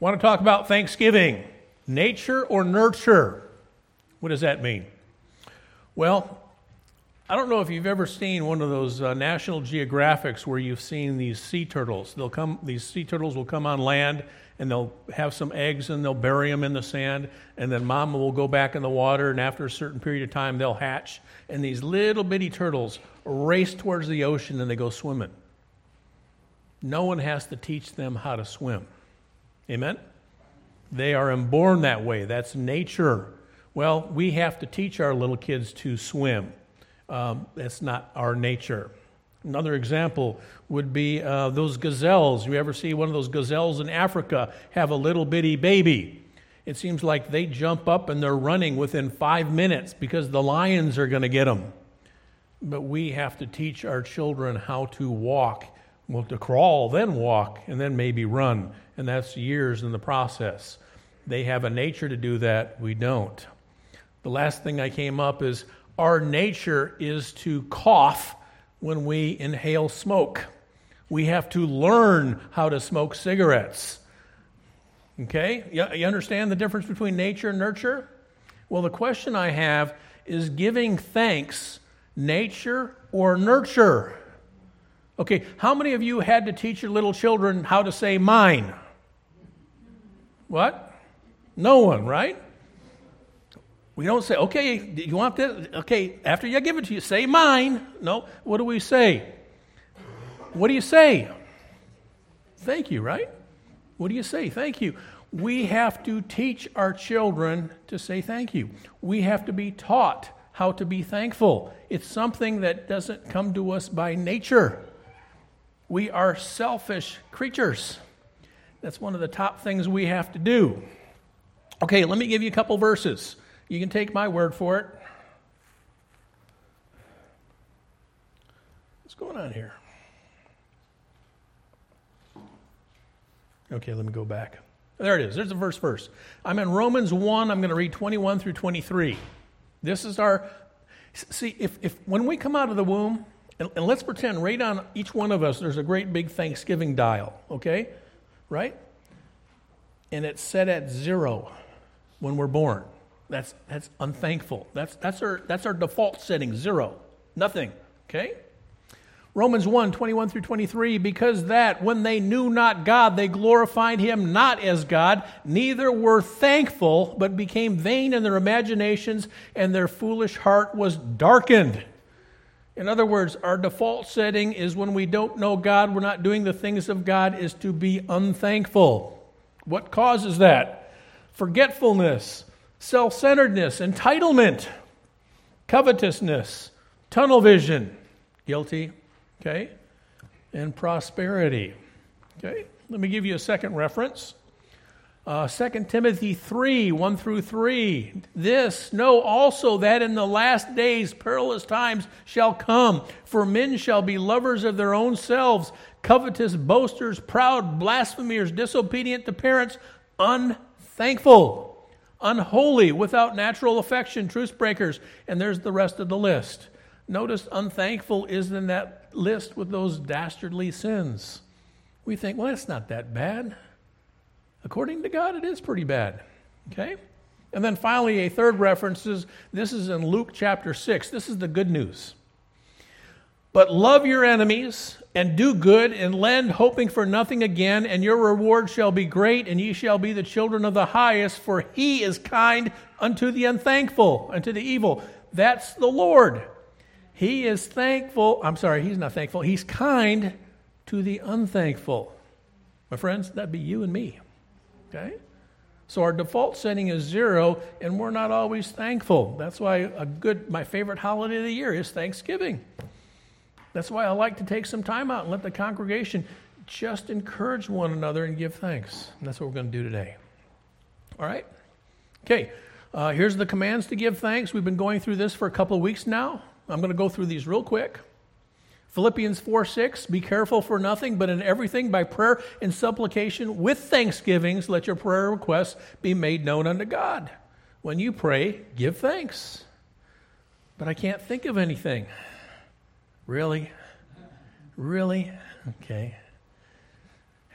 Want to talk about Thanksgiving? Nature or nurture? What does that mean? Well, I don't know if you've ever seen one of those uh, National Geographics where you've seen these sea turtles. They'll come; these sea turtles will come on land and they'll have some eggs and they'll bury them in the sand, and then mama will go back in the water, and after a certain period of time, they'll hatch, and these little bitty turtles race towards the ocean and they go swimming. No one has to teach them how to swim. Amen? They are born that way. That's nature. Well, we have to teach our little kids to swim. Um, that's not our nature. Another example would be uh, those gazelles. You ever see one of those gazelles in Africa have a little bitty baby? It seems like they jump up and they're running within five minutes because the lions are going to get them. But we have to teach our children how to walk, well, to crawl, then walk, and then maybe run and that's years in the process. They have a nature to do that, we don't. The last thing I came up is our nature is to cough when we inhale smoke. We have to learn how to smoke cigarettes. Okay? You understand the difference between nature and nurture? Well, the question I have is giving thanks nature or nurture? Okay, how many of you had to teach your little children how to say mine? What? No one, right? We don't say, okay, you want this? Okay, after I give it to you, say mine. No, what do we say? What do you say? Thank you, right? What do you say? Thank you. We have to teach our children to say thank you. We have to be taught how to be thankful. It's something that doesn't come to us by nature. We are selfish creatures. That's one of the top things we have to do. Okay, let me give you a couple verses. You can take my word for it. What's going on here? Okay, let me go back. There it is. There's the first verse. I'm in Romans 1. I'm going to read 21 through 23. This is our. See, if, if when we come out of the womb, and, and let's pretend right on each one of us there's a great big Thanksgiving dial, okay? Right? And it's set at zero when we're born. That's, that's unthankful. That's, that's, our, that's our default setting, zero. Nothing, okay? Romans 1 21 through 23, because that when they knew not God, they glorified him not as God, neither were thankful, but became vain in their imaginations, and their foolish heart was darkened. In other words, our default setting is when we don't know God, we're not doing the things of God, is to be unthankful. What causes that? Forgetfulness, self centeredness, entitlement, covetousness, tunnel vision, guilty, okay, and prosperity. Okay, let me give you a second reference. Uh, 2 Timothy 3 1 through 3. This know also that in the last days perilous times shall come, for men shall be lovers of their own selves, covetous, boasters, proud, blasphemers, disobedient to parents, unthankful, unholy, without natural affection, truce breakers. And there's the rest of the list. Notice unthankful is in that list with those dastardly sins. We think, well, that's not that bad. According to God, it is pretty bad. Okay? And then finally, a third reference is this is in Luke chapter 6. This is the good news. But love your enemies and do good and lend, hoping for nothing again, and your reward shall be great, and ye shall be the children of the highest, for he is kind unto the unthankful, unto the evil. That's the Lord. He is thankful. I'm sorry, he's not thankful. He's kind to the unthankful. My friends, that'd be you and me. Okay? So our default setting is zero, and we're not always thankful. That's why a good, my favorite holiday of the year is Thanksgiving. That's why I like to take some time out and let the congregation just encourage one another and give thanks. And that's what we're going to do today. All right? Okay, uh, here's the commands to give thanks. We've been going through this for a couple of weeks now. I'm going to go through these real quick. Philippians 4 6, be careful for nothing, but in everything by prayer and supplication with thanksgivings, let your prayer requests be made known unto God. When you pray, give thanks. But I can't think of anything. Really? Really? Okay.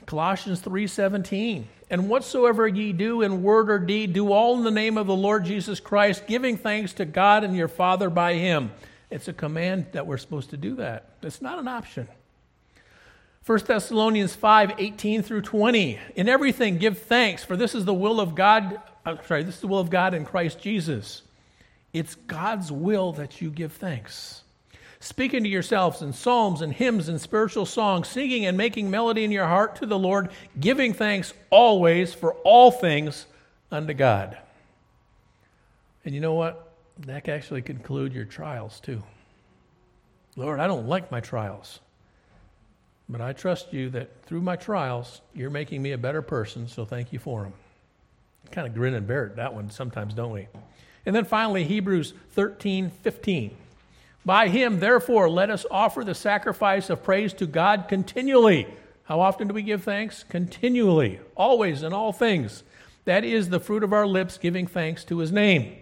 Colossians 3:17 And whatsoever ye do in word or deed, do all in the name of the Lord Jesus Christ, giving thanks to God and your Father by him. It's a command that we're supposed to do that. It's not an option. 1 Thessalonians 5 18 through 20. In everything, give thanks, for this is the will of God. I'm sorry, this is the will of God in Christ Jesus. It's God's will that you give thanks. Speaking to yourselves in psalms and hymns and spiritual songs, singing and making melody in your heart to the Lord, giving thanks always for all things unto God. And you know what? That can actually conclude your trials too. Lord, I don't like my trials. But I trust you that through my trials, you're making me a better person, so thank you for them. Kind of grin and bear it, that one sometimes, don't we? And then finally, Hebrews 13 15. By him, therefore, let us offer the sacrifice of praise to God continually. How often do we give thanks? Continually, always, in all things. That is the fruit of our lips, giving thanks to his name.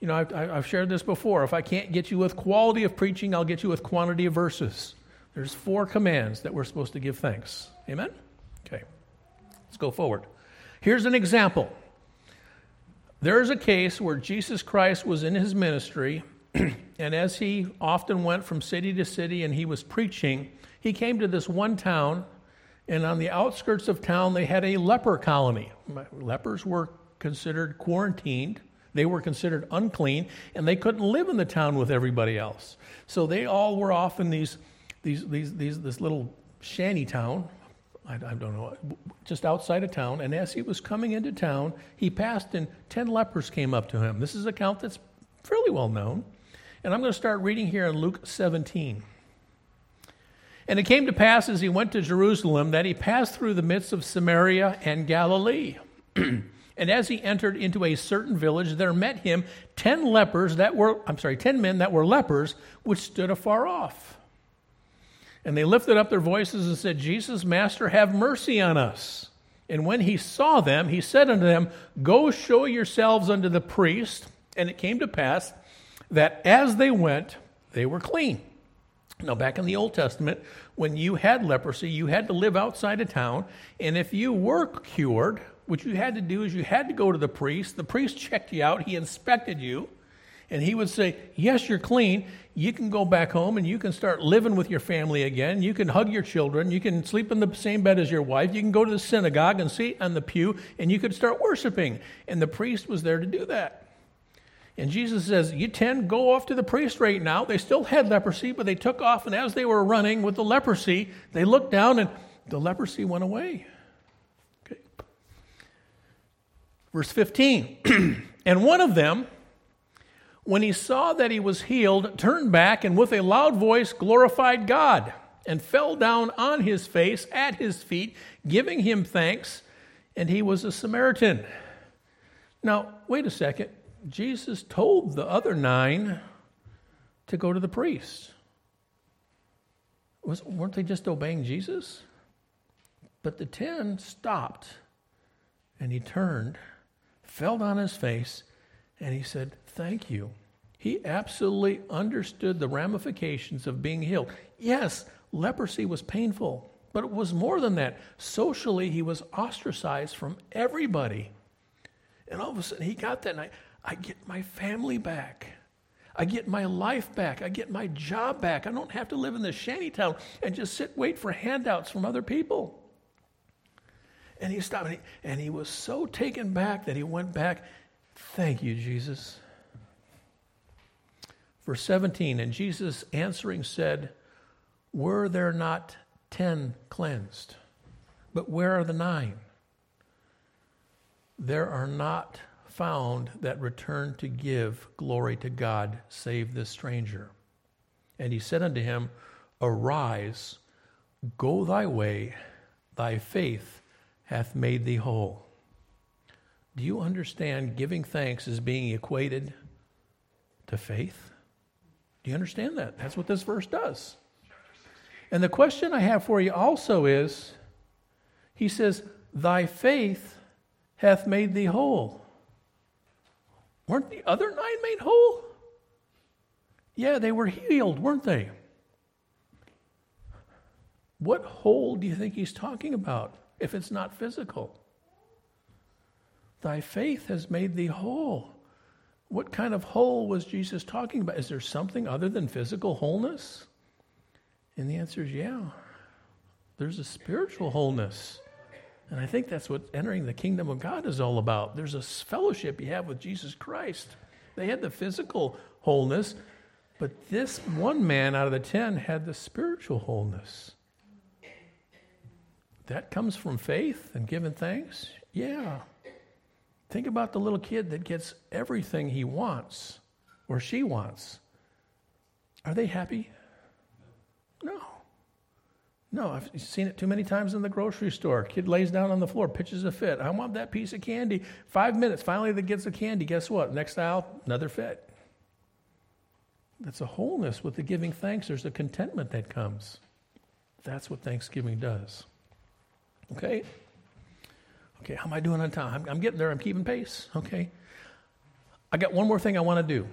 You know, I've, I've shared this before. If I can't get you with quality of preaching, I'll get you with quantity of verses. There's four commands that we're supposed to give thanks. Amen? Okay. Let's go forward. Here's an example. There is a case where Jesus Christ was in his ministry, and as he often went from city to city and he was preaching, he came to this one town, and on the outskirts of town, they had a leper colony. Lepers were considered quarantined. They were considered unclean, and they couldn't live in the town with everybody else. So they all were off in these these, these, these, this little shanty town, I, I, don't know, just outside of town. And as he was coming into town, he passed and 10 lepers came up to him. This is a count that's fairly well known. And I'm going to start reading here in Luke 17. And it came to pass as he went to Jerusalem that he passed through the midst of Samaria and Galilee. and as he entered into a certain village, there met him ten lepers that were, I'm sorry, ten men that were lepers, which stood afar off. And they lifted up their voices and said, Jesus, Master, have mercy on us. And when he saw them, he said unto them, Go show yourselves unto the priest. And it came to pass that as they went, they were clean. Now, back in the Old Testament, when you had leprosy, you had to live outside of town. And if you were cured, what you had to do is you had to go to the priest. The priest checked you out, he inspected you, and he would say, Yes, you're clean you can go back home and you can start living with your family again. You can hug your children. You can sleep in the same bed as your wife. You can go to the synagogue and sit on the pew and you could start worshiping. And the priest was there to do that. And Jesus says, You ten, go off to the priest right now. They still had leprosy, but they took off. And as they were running with the leprosy, they looked down and the leprosy went away. Okay. Verse 15. and one of them, when he saw that he was healed, turned back and with a loud voice glorified God and fell down on his face at his feet, giving him thanks. And he was a Samaritan. Now, wait a second. Jesus told the other nine to go to the priest. Was, weren't they just obeying Jesus? But the ten stopped and he turned, fell on his face, and he said, Thank you. He absolutely understood the ramifications of being healed. Yes, leprosy was painful, but it was more than that. Socially, he was ostracized from everybody. And all of a sudden, he got that, and I, I get my family back. I get my life back. I get my job back. I don't have to live in this shanty town and just sit wait for handouts from other people. And he stopped, and he, and he was so taken back that he went back. Thank you, Jesus. Verse 17, and Jesus answering said, Were there not ten cleansed? But where are the nine? There are not found that return to give glory to God save this stranger. And he said unto him, Arise, go thy way, thy faith hath made thee whole. Do you understand giving thanks is being equated to faith? Do you understand that? That's what this verse does. And the question I have for you also is He says, Thy faith hath made thee whole. Weren't the other nine made whole? Yeah, they were healed, weren't they? What whole do you think he's talking about if it's not physical? Thy faith has made thee whole. What kind of whole was Jesus talking about? Is there something other than physical wholeness? And the answer is yeah. There's a spiritual wholeness. And I think that's what entering the kingdom of God is all about. There's a fellowship you have with Jesus Christ. They had the physical wholeness, but this one man out of the ten had the spiritual wholeness. That comes from faith and giving thanks? Yeah. Think about the little kid that gets everything he wants or she wants. Are they happy? No. No, I've seen it too many times in the grocery store. Kid lays down on the floor, pitches a fit. I want that piece of candy. Five minutes, finally, that gets the candy. Guess what? Next aisle, another fit. That's a wholeness with the giving thanks. There's a contentment that comes. That's what Thanksgiving does. Okay? Okay, how am I doing on time? I'm, I'm getting there. I'm keeping pace. Okay. I got one more thing I want to do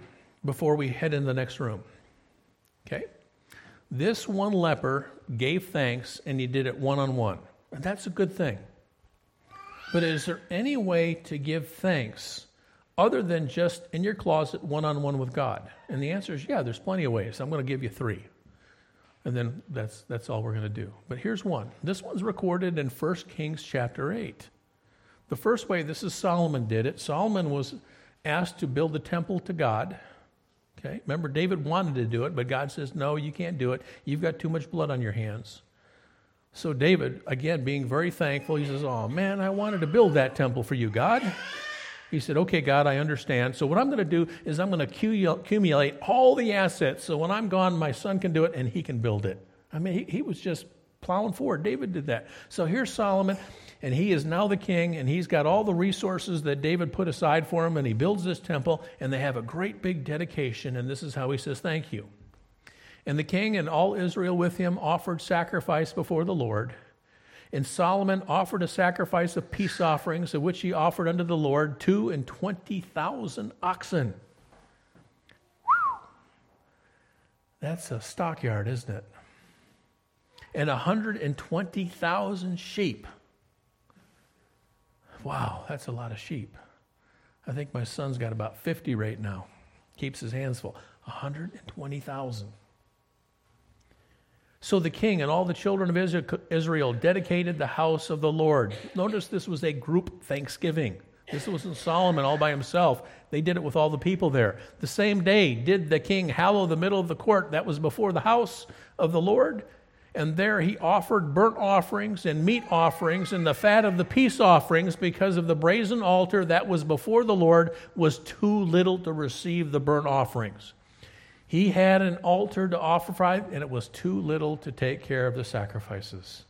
before we head in the next room. Okay? This one leper gave thanks and he did it one on one. And that's a good thing. But is there any way to give thanks other than just in your closet one on one with God? And the answer is yeah, there's plenty of ways. I'm going to give you three. And then that's, that's all we're going to do. But here's one. This one's recorded in 1 Kings chapter 8. The first way, this is Solomon did it. Solomon was asked to build the temple to God. Okay? Remember, David wanted to do it, but God says, no, you can't do it. You've got too much blood on your hands. So, David, again, being very thankful, he says, Oh, man, I wanted to build that temple for you, God. He said, Okay, God, I understand. So, what I'm going to do is I'm going to accumulate all the assets so when I'm gone, my son can do it and he can build it. I mean, he, he was just plowing forward. David did that. So, here's Solomon and he is now the king, and he's got all the resources that David put aside for him, and he builds this temple, and they have a great big dedication, and this is how he says, Thank you. And the king and all Israel with him offered sacrifice before the Lord. And Solomon offered a sacrifice of peace offerings, of which he offered unto the Lord two and twenty thousand oxen. That's a stockyard, isn't it? And a 120,000 sheep. Wow, that's a lot of sheep. I think my son's got about 50 right now. Keeps his hands full. 120,000. So the king and all the children of Israel dedicated the house of the Lord. Notice this was a group thanksgiving. This wasn't Solomon all by himself. They did it with all the people there. The same day did the king hallow the middle of the court that was before the house of the Lord and there he offered burnt offerings and meat offerings and the fat of the peace offerings because of the brazen altar that was before the Lord was too little to receive the burnt offerings. He had an altar to offer, and it was too little to take care of the sacrifices.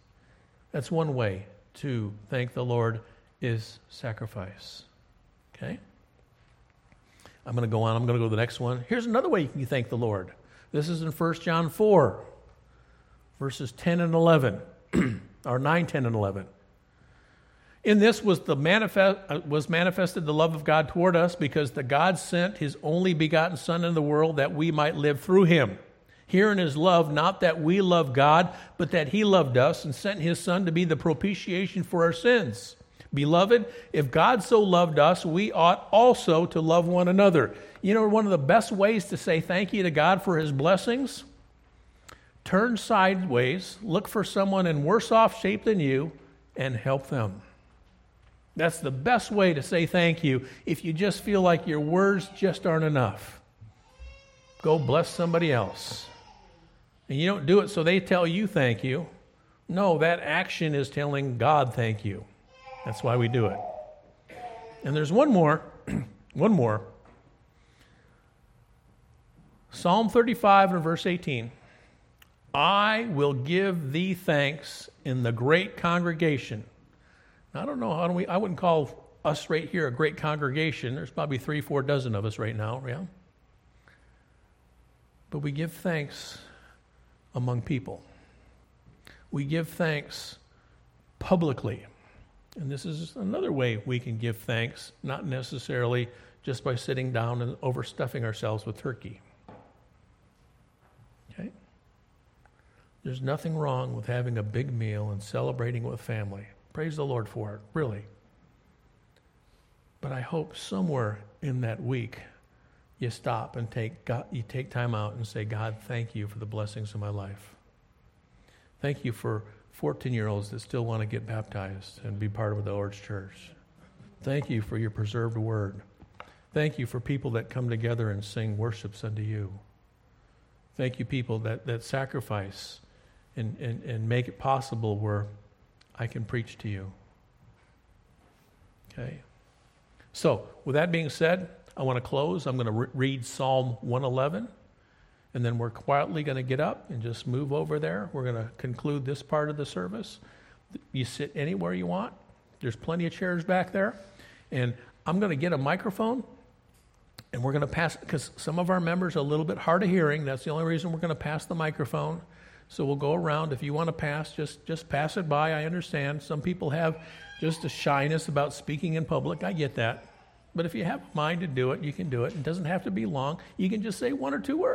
That's one way to thank the Lord is sacrifice. Okay? I'm going to go on. I'm going to go to the next one. Here's another way you can thank the Lord. This is in 1 John 4 verses 10 and 11, or 9, 10, and 11. In this was, the manifest, uh, was manifested the love of God toward us because the God sent his only begotten Son in the world that we might live through him. Herein is love, not that we love God, but that he loved us and sent his Son to be the propitiation for our sins. Beloved, if God so loved us, we ought also to love one another. You know, one of the best ways to say thank you to God for his blessings? turn sideways, look for someone in worse off shape than you, and help them. That's the best way to say thank you if you just feel like your words just aren't enough. Go bless somebody else. And you don't do it so they tell you thank you. No, that action is telling God thank you. That's why we do it. And there's one more, one more. Psalm 35 and verse 18. I will give thee thanks in the great congregation. Now, I don't know how do we, I wouldn't call us right here a great congregation. There's probably three, four dozen of us right now, yeah? But we give thanks among people. We give thanks publicly. And this is another way we can give thanks, not necessarily just by sitting down and overstuffing ourselves with turkey. Okay? There's nothing wrong with having a big meal and celebrating with family. Praise the Lord for it, really. But I hope somewhere in that week you stop and take God, you take time out and say, God, thank you for the blessings of my life. Thank you for 14 year olds that still want to get baptized and be part of the Lord's church. Thank you for your preserved word. Thank you for people that come together and sing worships unto you. Thank you, people that, that sacrifice and, and, and make it possible where I can preach to you. Okay? So, with that being said, I want to close. I'm going to re- read Psalm 111, and then we're quietly going to get up and just move over there. We're going to conclude this part of the service. You sit anywhere you want, there's plenty of chairs back there. And I'm going to get a microphone and we're going to pass, because some of our members are a little bit hard of hearing. That's the only reason we're going to pass the microphone. So we'll go around. If you want to pass, just, just pass it by. I understand. Some people have just a shyness about speaking in public. I get that. But if you have a mind to do it, you can do it. It doesn't have to be long. You can just say one or two words.